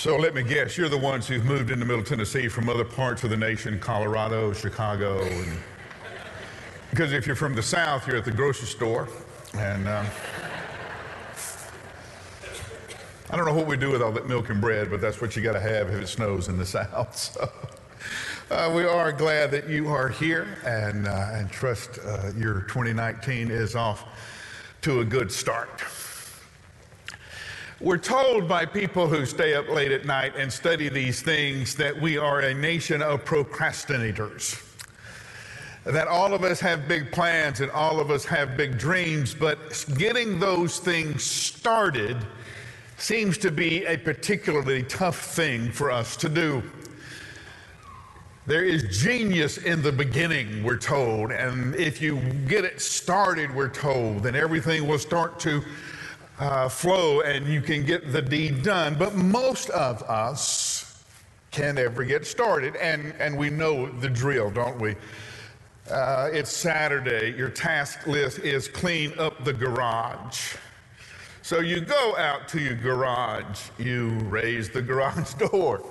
So let me guess, you're the ones who've moved into Middle Tennessee from other parts of the nation, Colorado, Chicago. And, because if you're from the South, you're at the grocery store. And um, I don't know what we do with all that milk and bread, but that's what you got to have if it snows in the South. So uh, we are glad that you are here and, uh, and trust uh, your 2019 is off to a good start. We're told by people who stay up late at night and study these things that we are a nation of procrastinators. That all of us have big plans and all of us have big dreams, but getting those things started seems to be a particularly tough thing for us to do. There is genius in the beginning, we're told, and if you get it started, we're told, then everything will start to uh, flow and you can get the deed done. But most of us can't ever get started, and, and we know the drill, don't we? Uh, it's Saturday. Your task list is clean up the garage. So you go out to your garage, you raise the garage door,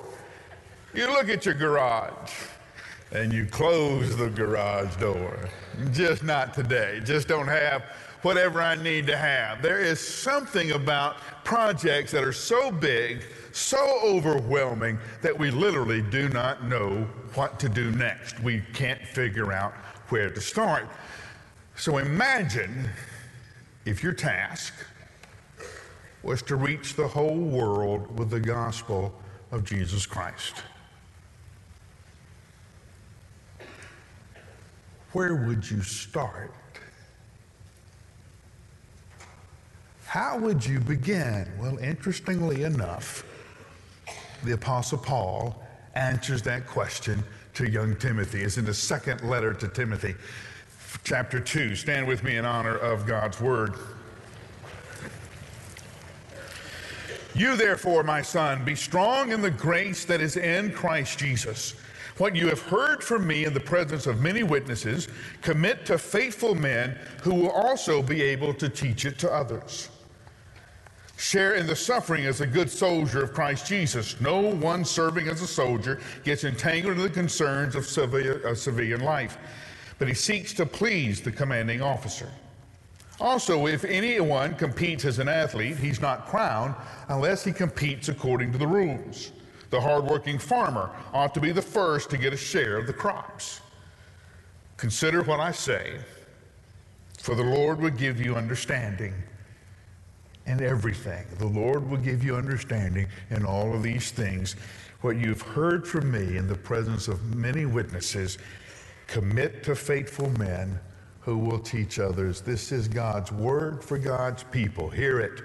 you look at your garage, and you close the garage door. Just not today. Just don't have whatever I need to have. There is something about projects that are so big, so overwhelming, that we literally do not know what to do next. We can't figure out where to start. So imagine if your task was to reach the whole world with the gospel of Jesus Christ. Where would you start? How would you begin? Well, interestingly enough, the Apostle Paul answers that question to young Timothy. It's in the second letter to Timothy, chapter 2. Stand with me in honor of God's word. You, therefore, my son, be strong in the grace that is in Christ Jesus. What you have heard from me in the presence of many witnesses, commit to faithful men who will also be able to teach it to others. Share in the suffering as a good soldier of Christ Jesus. No one serving as a soldier gets entangled in the concerns of uh, civilian life, but he seeks to please the commanding officer. Also, if anyone competes as an athlete, he's not crowned unless he competes according to the rules. The hardworking farmer ought to be the first to get a share of the crops. Consider what I say, for the Lord will give you understanding in everything. The Lord will give you understanding in all of these things. What you've heard from me in the presence of many witnesses, commit to faithful men who will teach others. This is God's word for God's people. Hear it,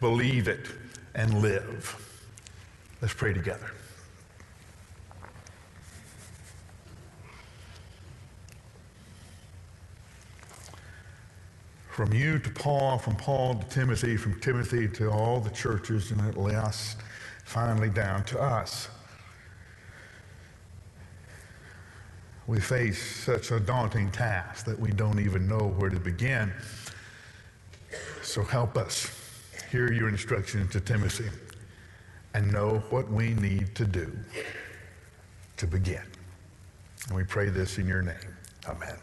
believe it, and live. Let's pray together. From you to Paul, from Paul to Timothy, from Timothy to all the churches, and at last, finally down to us. We face such a daunting task that we don't even know where to begin. So help us hear your instruction to Timothy and know what we need to do to begin. And we pray this in your name. Amen.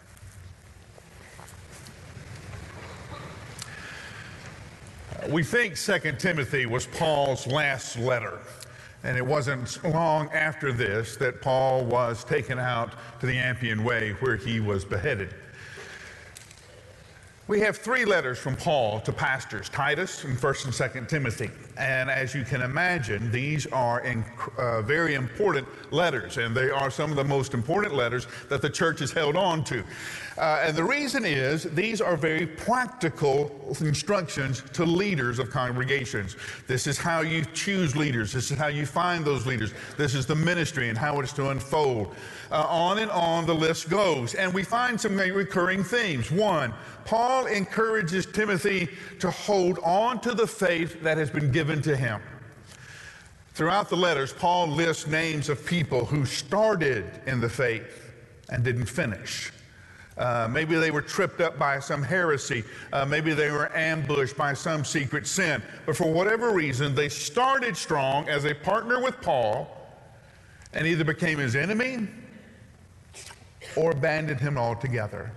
We think 2 Timothy was Paul's last letter. And it wasn't long after this that Paul was taken out to the Appian Way where he was beheaded. We have three letters from Paul to pastors Titus and 1st and 2nd Timothy. And as you can imagine, these are uh, very important letters, and they are some of the most important letters that the church has held on to. Uh, and the reason is these are very practical instructions to leaders of congregations. This is how you choose leaders, this is how you find those leaders, this is the ministry and how it's to unfold. Uh, on and on the list goes. And we find some recurring themes. One, Paul encourages Timothy to hold on to the faith that has been given to him. Throughout the letters, Paul lists names of people who started in the faith and didn't finish. Uh, maybe they were tripped up by some heresy. Uh, maybe they were ambushed by some secret sin. But for whatever reason, they started strong as a partner with Paul and either became his enemy or abandoned him altogether.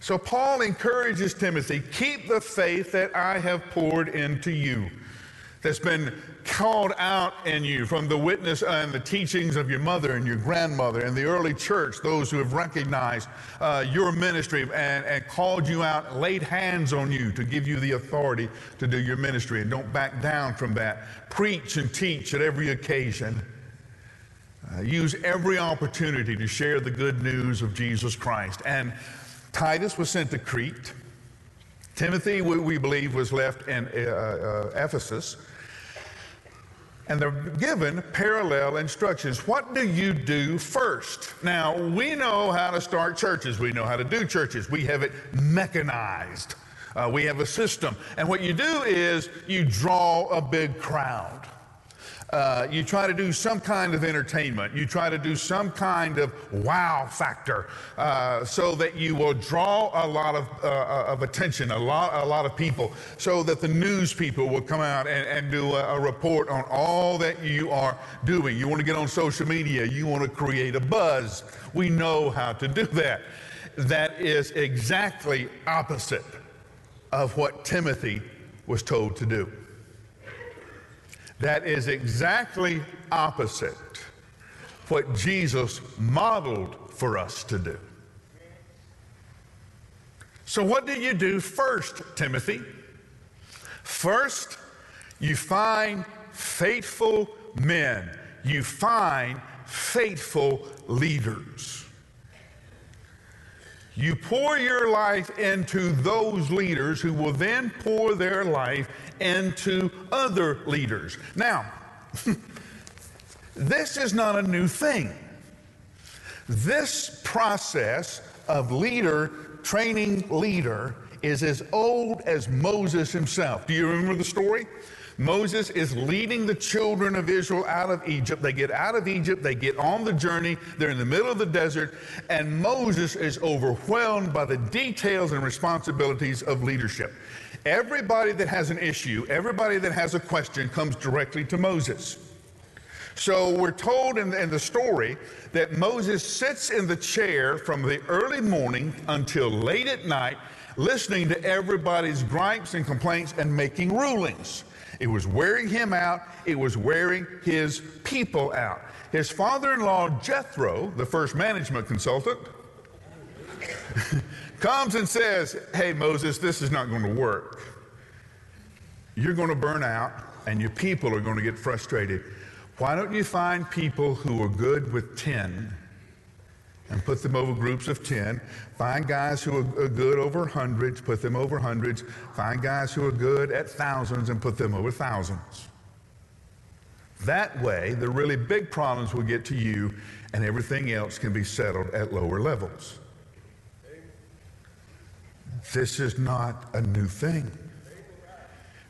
So Paul encourages Timothy keep the faith that I have poured into you that's been called out in you from the witness and the teachings of your mother and your grandmother and the early church, those who have recognized uh, your ministry and, and called you out, laid hands on you to give you the authority to do your ministry. And don't back down from that. Preach and teach at every occasion. Uh, use every opportunity to share the good news of Jesus Christ. And Titus was sent to Crete. Timothy, we, we believe, was left in uh, uh, Ephesus. And they're given parallel instructions. What do you do first? Now, we know how to start churches, we know how to do churches, we have it mechanized. Uh, we have a system. And what you do is you draw a big crowd. Uh, you try to do some kind of entertainment. You try to do some kind of wow factor uh, so that you will draw a lot of, uh, uh, of attention, a lot, a lot of people, so that the news people will come out and, and do a, a report on all that you are doing. You want to get on social media, you want to create a buzz. We know how to do that. That is exactly opposite of what Timothy was told to do. That is exactly opposite what Jesus modeled for us to do. So, what do you do first, Timothy? First, you find faithful men, you find faithful leaders. You pour your life into those leaders who will then pour their life into other leaders. Now, this is not a new thing. This process of leader training leader is as old as Moses himself. Do you remember the story? Moses is leading the children of Israel out of Egypt. They get out of Egypt, they get on the journey, they're in the middle of the desert, and Moses is overwhelmed by the details and responsibilities of leadership. Everybody that has an issue, everybody that has a question comes directly to Moses. So we're told in the, in the, story that Moses sits in the chair from the early morning until late at night, listening to everybody's gripes and complaints and making rulings. It was wearing him out, it was wearing his people out. His father in law, Jethro, the first management consultant, comes and says, Hey, Moses, this is not going to work. You're going to burn out, and your people are going to get frustrated. Why don't you find people who are good with 10 and put them over groups of 10? Find guys who are good over hundreds, put them over hundreds. Find guys who are good at thousands and put them over thousands. That way, the really big problems will get to you, and everything else can be settled at lower levels. This is not a new thing.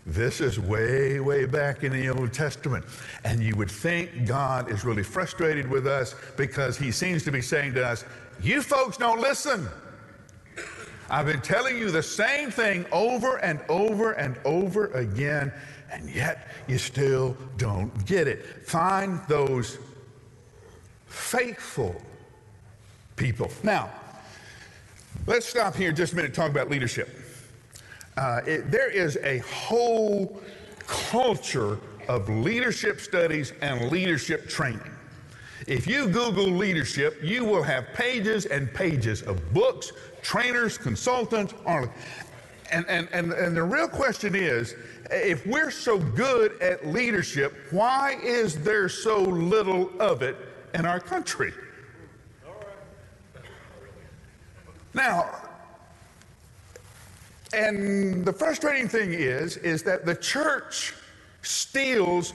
This is way, way back in the Old Testament. And you would think God is really frustrated with us because he seems to be saying to us, You folks don't listen. I've been telling you the same thing over and over and over again, and yet you still don't get it. Find those faithful people. Now, Let's stop here just a minute talk about leadership. Uh, it, there is a whole culture of leadership studies and leadership training. If you Google leadership, you will have pages and pages of books, trainers, consultants, and, and, and, and the real question is if we're so good at leadership, why is there so little of it in our country? Now, and the frustrating thing is, is that the church steals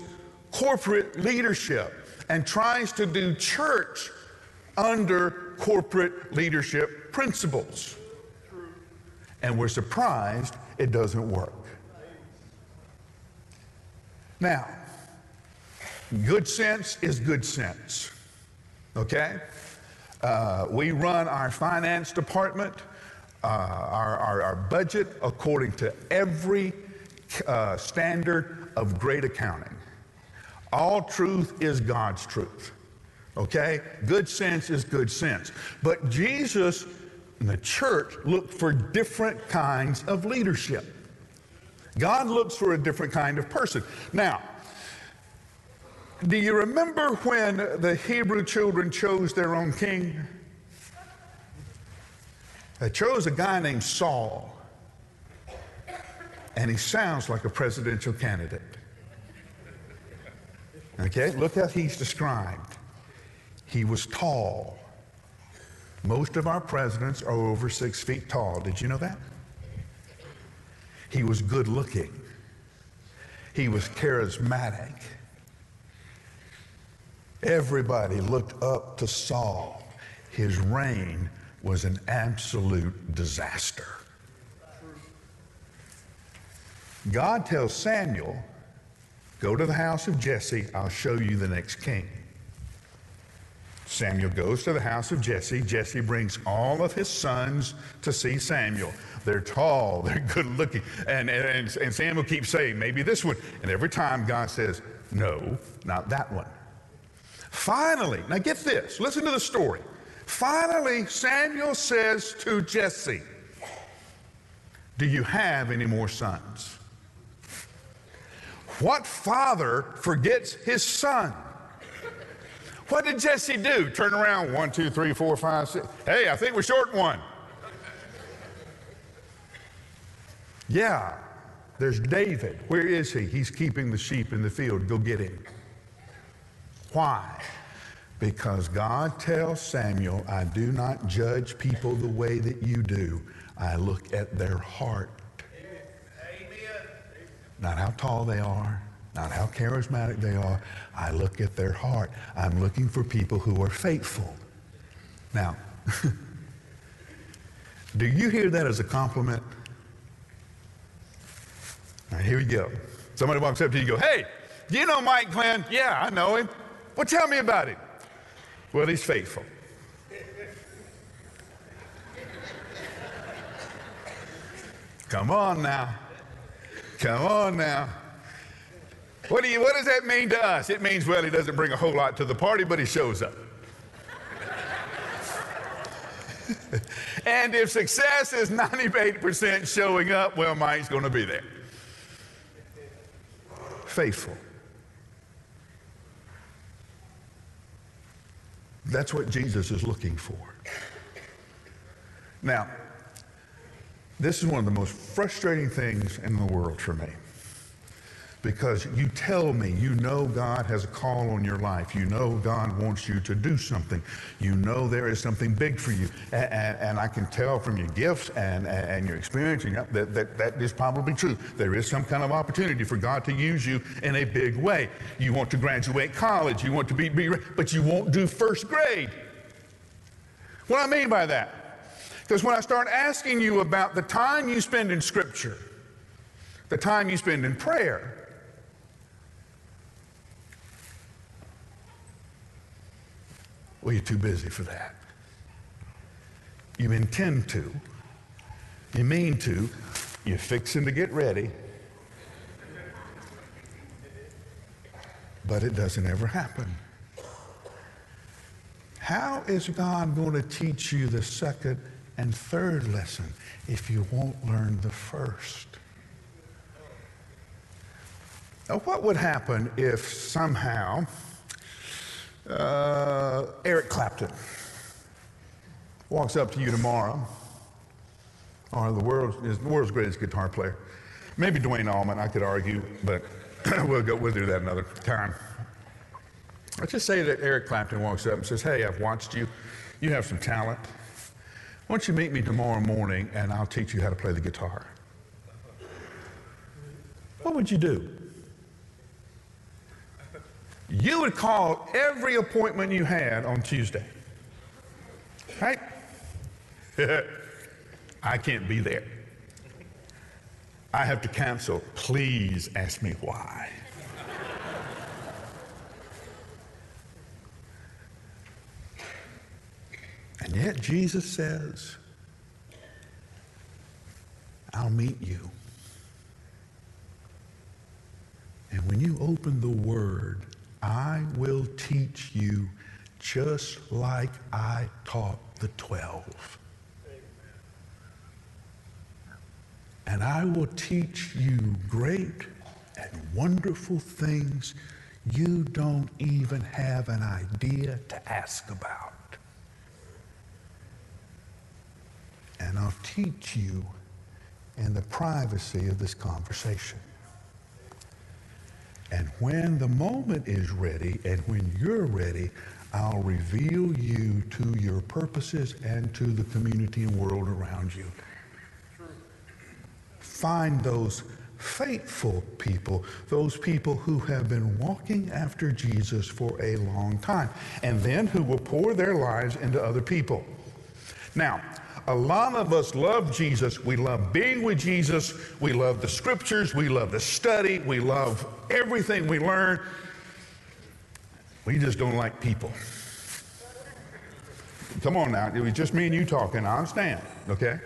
corporate leadership and tries to do church under corporate leadership principles. And we're surprised it doesn't work. Now, good sense is good sense. Okay? Uh, we run our finance department, uh, our, our, our, budget according to every uh, standard of great accounting. All truth is God's truth. Okay? Good sense is good sense. But Jesus and the church look for different kinds of leadership. God looks for a different kind of person. Now, do you remember when the Hebrew children chose their own king? They chose a guy named Saul, and he sounds like a presidential candidate. Okay, look how he's described. He was tall. Most of our presidents are over six feet tall. Did you know that? He was good looking. He was charismatic. Everybody looked up to Saul. His reign was an absolute disaster. God tells Samuel, Go to the house of Jesse, I'll show you the next king. Samuel goes to the house of Jesse. Jesse brings all of his sons to see Samuel. They're tall, they're good looking. And, and, and Samuel keeps saying, maybe this one. And every time God says, no, not that one. Finally, now get this, listen to the story. Finally, Samuel says to Jesse, Do you have any more sons? What father forgets his son? What did Jesse do? Turn around, one, two, three, four, five, six. Hey, I think we're short one. Yeah, there's David. Where is he? He's keeping the sheep in the field. Go get him. Why? Because God tells Samuel, I do not judge people the way that you do. I look at their heart. Amen. Not how tall they are, not how charismatic they are. I look at their heart. I'm looking for people who are faithful. Now, do you hear that as a compliment? All right, here we go. Somebody walks up to you and go, Hey, do you know Mike Glenn? Yeah, I know him. Well, tell me about him. Well, he's faithful. Come on now. Come on now. What, do you, what does that mean to us? It means, well, he doesn't bring a whole lot to the party, but he shows up. and if success is 98% showing up, well, Mike's going to be there. Faithful. That's what Jesus is looking for. Now, this is one of the most frustrating things in the world for me because you tell me you know God has a call on your life. You know God wants you to do something. You know there is something big for you. And, and, and I can tell from your gifts and, and your experience that, that that is probably true. There is some kind of opportunity for God to use you in a big way. You want to graduate college, you want to be, be but you won't do first grade. What I mean by that? Because when I start asking you about the time you spend in Scripture, the time you spend in prayer, Well, you're too busy for that. You intend to, you mean to, you're fixing to get ready, but it doesn't ever happen. How is God going to teach you the second and third lesson if you won't learn the first? Now, what would happen if somehow uh, Eric Clapton walks up to you tomorrow, or the world's, the world's greatest guitar player. Maybe Duane Allman, I could argue, but we'll, go, we'll do that another time. Let's just say that Eric Clapton walks up and says, Hey, I've watched you. You have some talent. Why don't you meet me tomorrow morning and I'll teach you how to play the guitar? What would you do? You would call every appointment you had on Tuesday. Right? I can't be there. I have to cancel. Please ask me why. And yet Jesus says, I'll meet you. And when you open the word, I will teach you just like I taught the 12. And I will teach you great and wonderful things you don't even have an idea to ask about. And I'll teach you in the privacy of this conversation. And when the moment is ready and when you're ready, I'll reveal you to your purposes and to the community and world around you. Find those faithful people, those people who have been walking after Jesus for a long time, and then who will pour their lives into other people. Now, a lot of us love Jesus. We love being with Jesus. We love the scriptures. We love the study. We love everything we learn. We just don't like people. Come on now. It was just me and you talking. I understand, okay?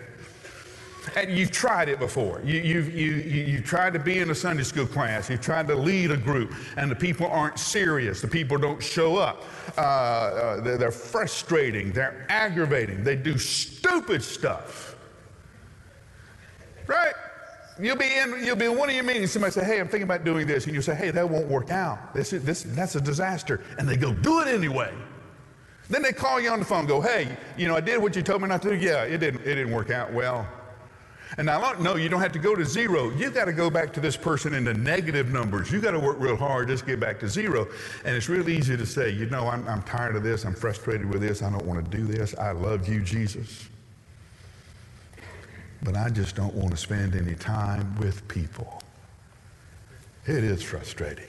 And you've tried it before. You, you've, you, you, you've tried to be in a Sunday school class. You've tried to lead a group, and the people aren't serious. The people don't show up. Uh, uh, they're, they're frustrating. They're aggravating. They do stupid stuff. Right? You'll be in, you'll be in one of your meetings. Somebody say, "Hey, I'm thinking about doing this," and you say, "Hey, that won't work out. This, is, this, that's a disaster." And they go, "Do it anyway." Then they call you on the phone, go, "Hey, you know, I did what you told me not to do. Yeah, it didn't, it didn't work out well." And I don't know, you don't have to go to zero. You've got to go back to this person in the negative numbers. You've got to work real hard just get back to zero. And it's real easy to say, you know, I'm, I'm tired of this. I'm frustrated with this. I don't want to do this. I love you, Jesus. But I just don't want to spend any time with people. It is frustrating.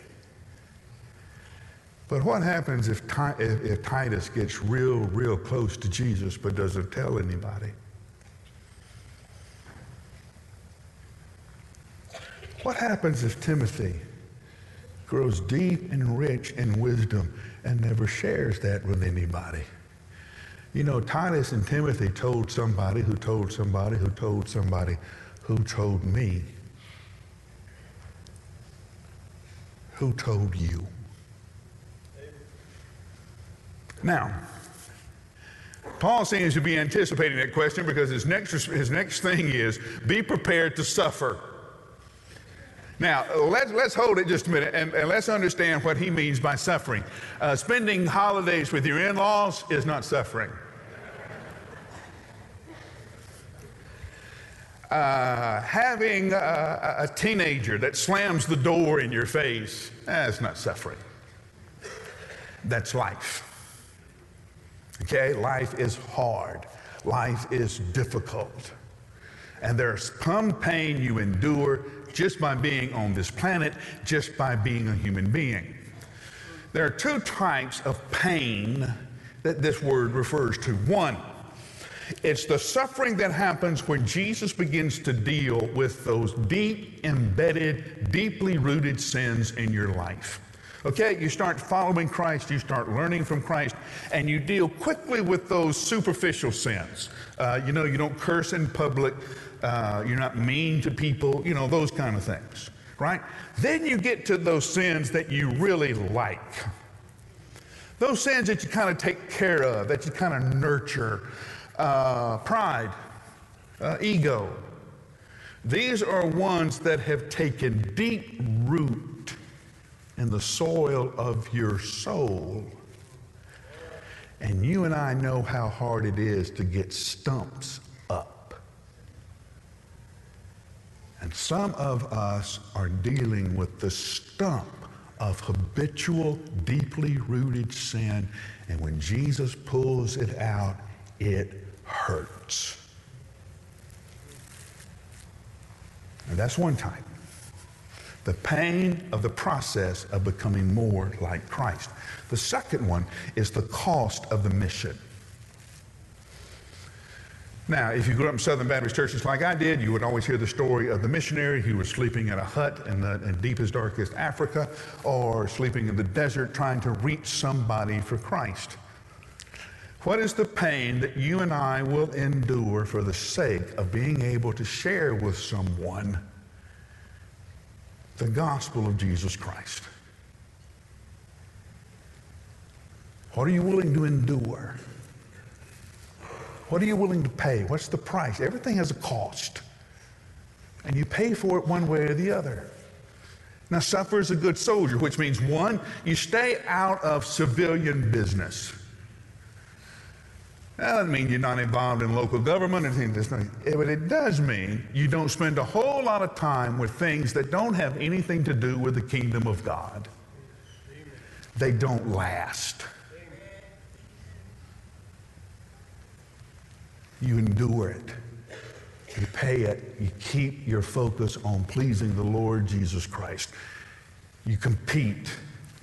But what happens if, if, if Titus gets real, real close to Jesus but doesn't tell anybody? What happens if Timothy grows deep and rich in wisdom and never shares that with anybody? You know, Titus and Timothy told somebody who told somebody who told somebody who told me. Who told you? Now, Paul seems to be anticipating that question because his next, his next thing is be prepared to suffer. Now, let's, let's hold it just a minute and, and let's understand what he means by suffering. Uh, spending holidays with your in laws is not suffering. Uh, having a, a, teenager that slams the door in your face, that's not suffering. That's life. Okay? Life is hard, life is difficult. And there's some pain you endure just by being on this planet, just by being a human being. There are two types of pain that this word refers to. One, it's the suffering that happens when Jesus begins to deal with those deep, embedded, deeply rooted sins in your life. Okay, you start following Christ, you start learning from Christ, and you deal quickly with those superficial sins. Uh, you know, you don't curse in public, uh, you're not mean to people, you know, those kind of things, right? Then you get to those sins that you really like. Those sins that you kind of take care of, that you kind of nurture. Uh, pride, uh, ego. These are ones that have taken deep root in the soil of your soul. And you and I know how hard it is to get stumps And some of us are dealing with the stump of habitual, deeply rooted sin. And when Jesus pulls it out, it hurts. And that's one type. The pain of the process of becoming more like Christ. The second one is the cost of the mission. Now, if you grew up in Southern Baptist churches like I did, you would always hear the story of the missionary who was sleeping in a hut in the in deepest, darkest Africa or sleeping in the desert trying to reach somebody for Christ. What is the pain that you and I will endure for the sake of being able to share with someone the gospel of Jesus Christ? What are you willing to endure? What are you willing to pay? What's the price? Everything has a cost. And you pay for it one way or the other. Now, suffer is a good soldier, which means one, you stay out of civilian business. That doesn't mean you're not involved in local government or anything, eh, but it does mean you don't spend a whole lot of time with things that don't have anything to do with the kingdom of God. They don't last. You endure it. You pay it. You keep your focus on pleasing the Lord Jesus Christ. You compete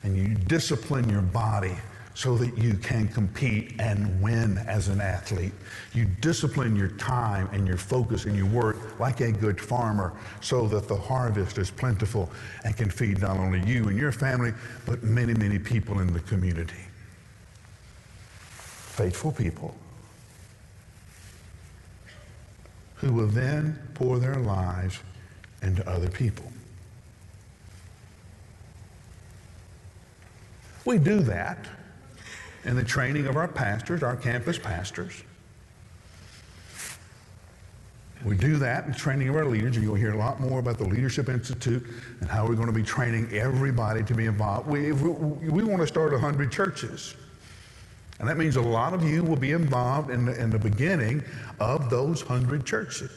and you discipline your body so that you can compete and win as an athlete. You discipline your time and your focus and your work like a good farmer so that the harvest is plentiful and can feed not only you and your family, but many, many people in the community. Faithful people who will then pour their lives into other people. We do that in the training of our pastors, our campus pastors. We do that in training of our leaders, and you'll hear a lot more about the Leadership Institute and how we're going to be training everybody to be involved. We, we, we want to start 100 churches. And that means a lot of you will be involved in the, in the beginning of those 100 churches.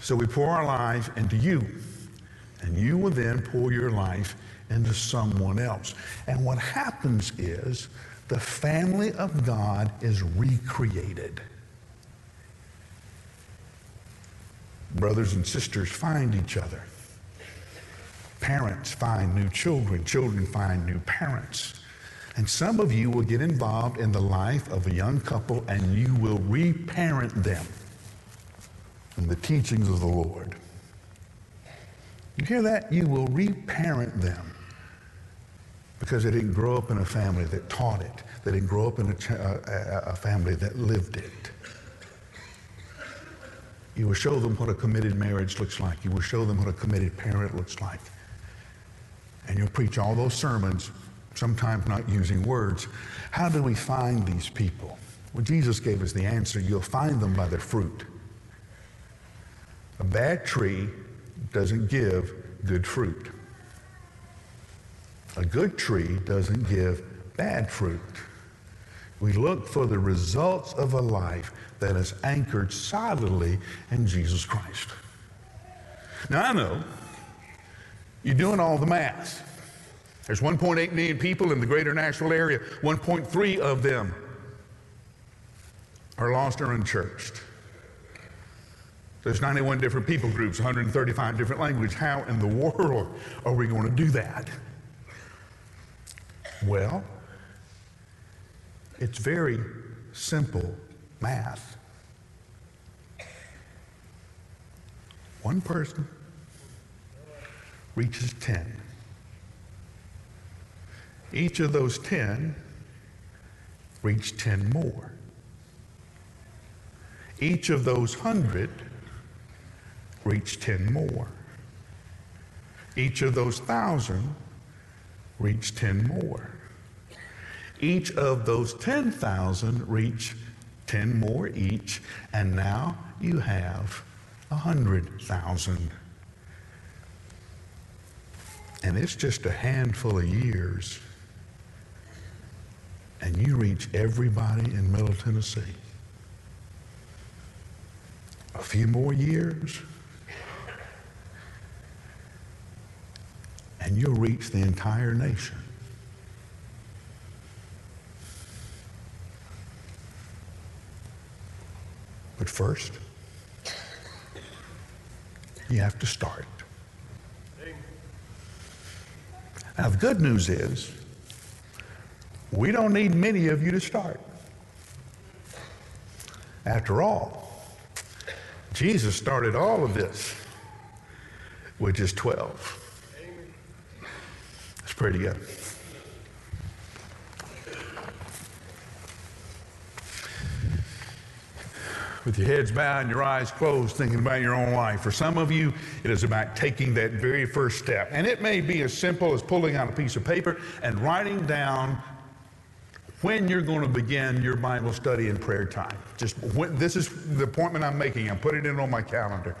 So we pour our lives into you, and you will then pour your life into someone else. And what happens is the family of God is recreated. Brothers and sisters find each other. Parents find new children. Children find new parents. And some of you will get involved in the life of a young couple and you will reparent them in the teachings of the Lord. You hear that? You will reparent them because they didn't grow up in a family that taught it. They didn't grow up in a, a, uh, a family that lived it. You will show them what a committed marriage looks like. You will show them what a committed parent looks like. And you'll preach all those sermons, sometimes not using words. How do we find these people? Well, Jesus gave us the answer. You'll find them by their fruit. A bad tree doesn't give good fruit. A good tree doesn't give bad fruit. We look for the results of a life that is anchored solidly in Jesus Christ. Now, I know you're doing all the math. There's 1.8 million people in the greater Nashville area, 1.3 of them are lost or unchurched. There's 91 different people groups, 135 different languages. How in the world are we going to do that? Well, it's very simple math. One person reaches 10. Each of those 10 reached 10 more. Each of those 100 reached 10 more. Each of those 1,000 reached 10 more. Each of those 10,000 reached 10 more each, and now you have 100,000. And it's just a handful of years, and you reach everybody in Middle Tennessee. A few more years, and you'll reach the entire nation. But first, you have to start. Now, the good news is, we don't need many of you to start. After all, Jesus started all of this with just 12. Let's pray together. with your heads bowed and your eyes closed, thinking about your own life. For some of you, it is about taking that very first step. And it may be as simple as pulling out a piece of paper and writing down when you're going to begin your Bible study and prayer time. Just when, this is the appointment I'm making. I'm putting it on my calendar.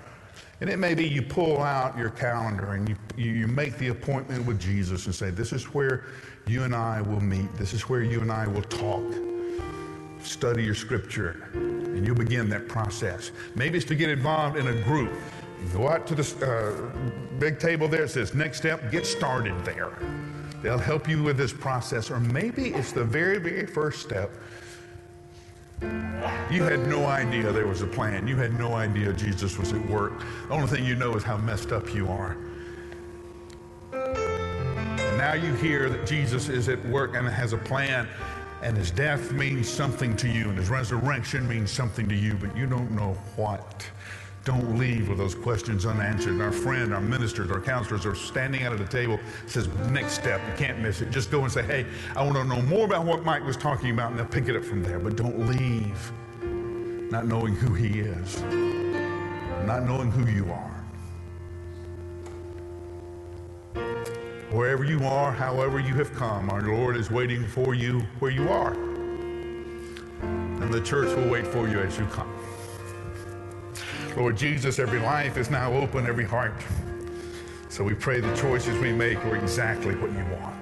And it may be you pull out your calendar and you, you make the appointment with Jesus and say, This is where you and I will meet. This is where you and I will talk. Study your scripture. And you'll begin that process. Maybe it's to get involved in a group. You go out to the uh, big table there. It says, Next step, get started there. They'll help you with this process. Or maybe it's the very, very first step you had no idea there was a plan. You had no idea Jesus was at work. The only thing you know is how messed up you are. And now you hear that Jesus is at work and has a plan, and his death means something to you, and his resurrection means something to you, but you don't know what. Don't leave with those questions unanswered. And our friend, our ministers, our counselors are standing out at the table, says, next step, you can't miss it. Just go and say, hey, I want to know more about what Mike was talking about, and they'll pick it up from there. But don't leave not knowing who he is, not knowing who you are. Wherever you are, however you have come, our Lord is waiting for you where you are. And the church will wait for you as you come. Lord Jesus, every life is now open, every heart. So we pray the choices we make are exactly what you want.